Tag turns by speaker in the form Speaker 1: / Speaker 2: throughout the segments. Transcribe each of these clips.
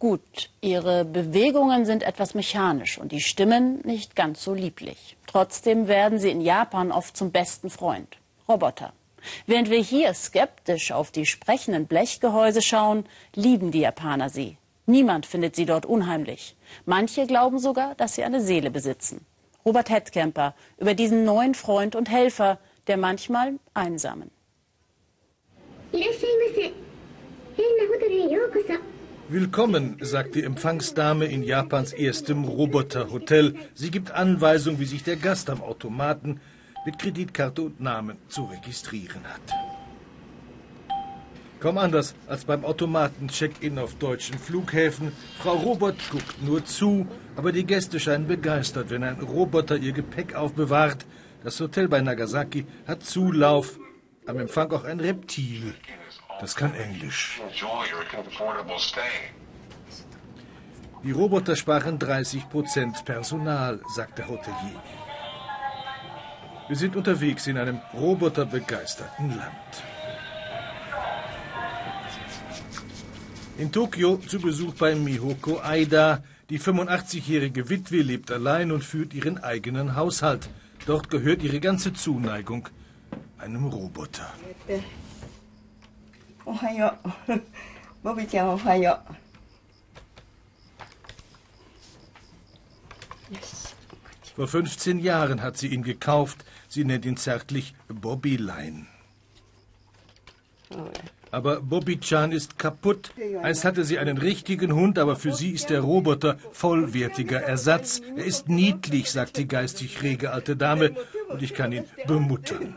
Speaker 1: Gut, ihre Bewegungen sind etwas mechanisch und die Stimmen nicht ganz so lieblich. Trotzdem werden sie in Japan oft zum besten Freund. Roboter. Während wir hier skeptisch auf die sprechenden Blechgehäuse schauen, lieben die Japaner sie. Niemand findet sie dort unheimlich. Manche glauben sogar, dass sie eine Seele besitzen. Robert Hetzkemper über diesen neuen Freund und Helfer der manchmal einsamen.
Speaker 2: Willkommen, sagt die Empfangsdame in Japans erstem Roboterhotel. Sie gibt Anweisung, wie sich der Gast am Automaten mit Kreditkarte und Namen zu registrieren hat. Kaum anders als beim Automaten-Check-In auf deutschen Flughäfen. Frau Robot guckt nur zu, aber die Gäste scheinen begeistert, wenn ein Roboter ihr Gepäck aufbewahrt. Das Hotel bei Nagasaki hat Zulauf. Am Empfang auch ein Reptil. Das kann Englisch. Die Roboter sparen 30 Prozent Personal, sagt der Hotelier. Wir sind unterwegs in einem roboterbegeisterten Land. In Tokio zu Besuch bei Mihoko Aida. Die 85-jährige Witwe lebt allein und führt ihren eigenen Haushalt. Dort gehört ihre ganze Zuneigung einem Roboter. Ohayo. Bobby-chan, ohayo. Vor 15 Jahren hat sie ihn gekauft. Sie nennt ihn zärtlich Bobbyline. Aber Bobby-chan ist kaputt. Einst hatte sie einen richtigen Hund, aber für sie ist der Roboter vollwertiger Ersatz. Er ist niedlich, sagt die geistig rege alte Dame, und ich kann ihn bemuttern.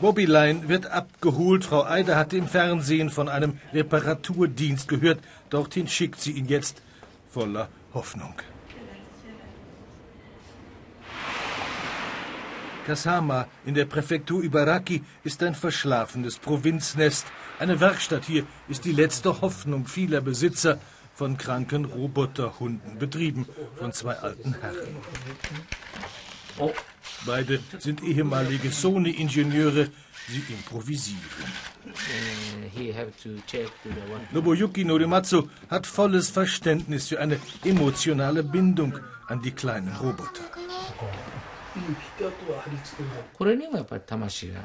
Speaker 2: Bobbyline wird abgeholt. Frau Eider hat im Fernsehen von einem Reparaturdienst gehört. Dorthin schickt sie ihn jetzt voller Hoffnung. Kasama in der Präfektur Ibaraki ist ein verschlafenes Provinznest. Eine Werkstatt hier ist die letzte Hoffnung vieler Besitzer von kranken Roboterhunden, betrieben von zwei alten Herren. Beide sind ehemalige Sony-Ingenieure. Sie improvisieren. Nobuyuki Norimatsu hat volles Verständnis für eine emotionale Bindung an die kleinen Roboter.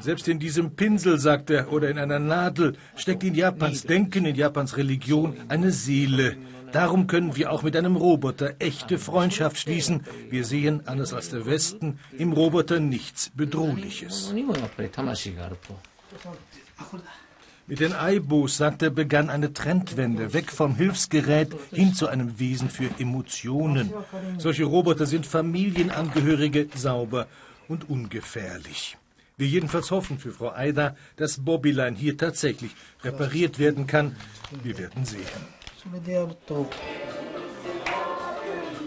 Speaker 2: Selbst in diesem Pinsel, sagt er, oder in einer Nadel steckt in Japans Denken, in Japans Religion eine Seele. Darum können wir auch mit einem Roboter echte Freundschaft schließen. Wir sehen, anders als der Westen, im Roboter nichts Bedrohliches. Mit den Aibos, sagt er, begann eine Trendwende, weg vom Hilfsgerät hin zu einem Wesen für Emotionen. Solche Roboter sind Familienangehörige, sauber und ungefährlich. Wir jedenfalls hoffen für Frau Aida, dass Bobbyline hier tatsächlich repariert werden kann. Wir werden sehen.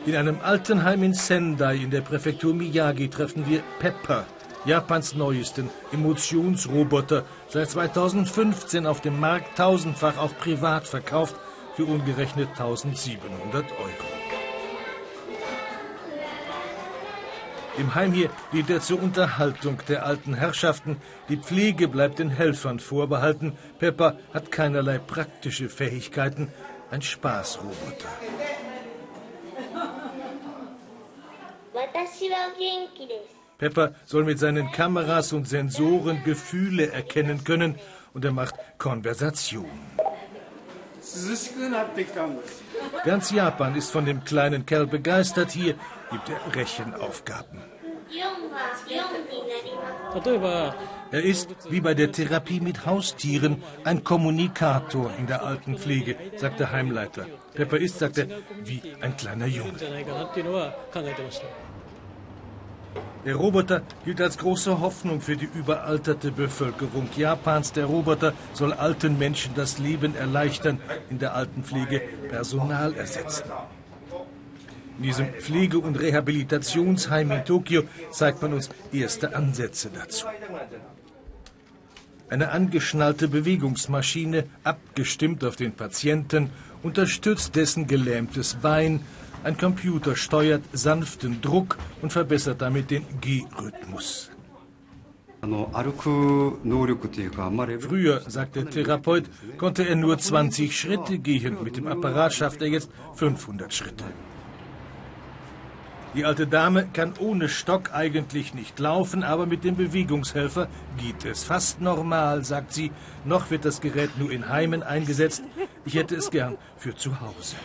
Speaker 2: In einem Altenheim in Sendai in der Präfektur Miyagi treffen wir Pepper, Japans neuesten Emotionsroboter, seit 2015 auf dem Markt tausendfach auch privat verkauft für umgerechnet 1700 Euro. Im Heim hier dient er zur Unterhaltung der alten Herrschaften. Die Pflege bleibt den Helfern vorbehalten. Pepper hat keinerlei praktische Fähigkeiten. Ein Spaßroboter. Pepper soll mit seinen Kameras und Sensoren Gefühle erkennen können und er macht Konversation. Ganz Japan ist von dem kleinen Kerl begeistert. Hier gibt er Rechenaufgaben. Er ist, wie bei der Therapie mit Haustieren, ein Kommunikator in der Altenpflege, sagt der Heimleiter. Pepper ist, sagt er, wie ein kleiner Junge. Der Roboter gilt als große Hoffnung für die überalterte Bevölkerung Japans. Der Roboter soll alten Menschen das Leben erleichtern, in der Altenpflege Personal ersetzen. In diesem Pflege- und Rehabilitationsheim in Tokio zeigt man uns erste Ansätze dazu. Eine angeschnallte Bewegungsmaschine, abgestimmt auf den Patienten, unterstützt dessen gelähmtes Bein ein Computer steuert sanften Druck und verbessert damit den G-Rhythmus. Früher, sagt der Therapeut, konnte er nur 20 Schritte gehen. Mit dem Apparat schafft er jetzt 500 Schritte. Die alte Dame kann ohne Stock eigentlich nicht laufen, aber mit dem Bewegungshelfer geht es fast normal, sagt sie. Noch wird das Gerät nur in Heimen eingesetzt. Ich hätte es gern für zu Hause.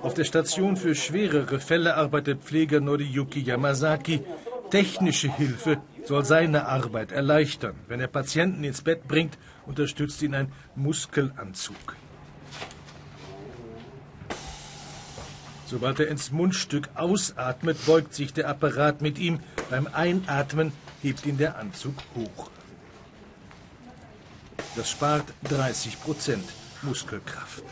Speaker 2: Auf der Station für schwerere Fälle arbeitet Pfleger Noriyuki Yamazaki. Technische Hilfe soll seine Arbeit erleichtern. Wenn er Patienten ins Bett bringt, unterstützt ihn ein Muskelanzug. Sobald er ins Mundstück ausatmet, beugt sich der Apparat mit ihm. Beim Einatmen hebt ihn der Anzug hoch. Das spart 30 Prozent Muskelkraft.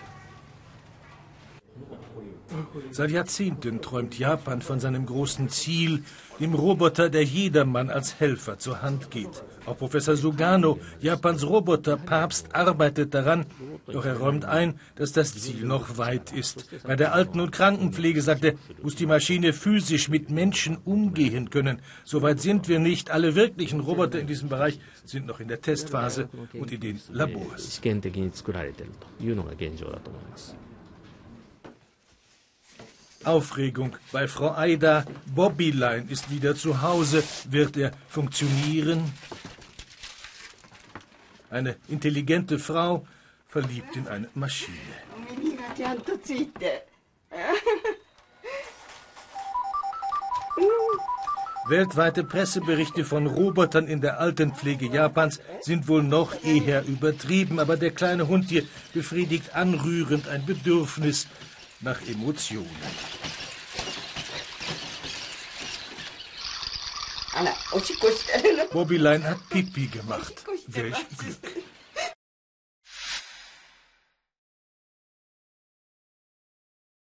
Speaker 2: Seit Jahrzehnten träumt Japan von seinem großen Ziel, dem Roboter, der jedermann als Helfer zur Hand geht. Auch Professor Sugano, Japans Roboterpapst, arbeitet daran, doch er räumt ein, dass das Ziel noch weit ist. Bei der Alten- und Krankenpflege, sagt er, muss die Maschine physisch mit Menschen umgehen können. Soweit sind wir nicht. Alle wirklichen Roboter in diesem Bereich sind noch in der Testphase und in den Labors. Aufregung bei Frau Aida. Bobbyline ist wieder zu Hause. Wird er funktionieren? Eine intelligente Frau, verliebt in eine Maschine. Weltweite Presseberichte von Robotern in der Altenpflege Japans sind wohl noch eher übertrieben, aber der kleine Hund hier befriedigt anrührend ein Bedürfnis nach Emotionen. Bobbylein hat Pipi gemacht. Welch Glück.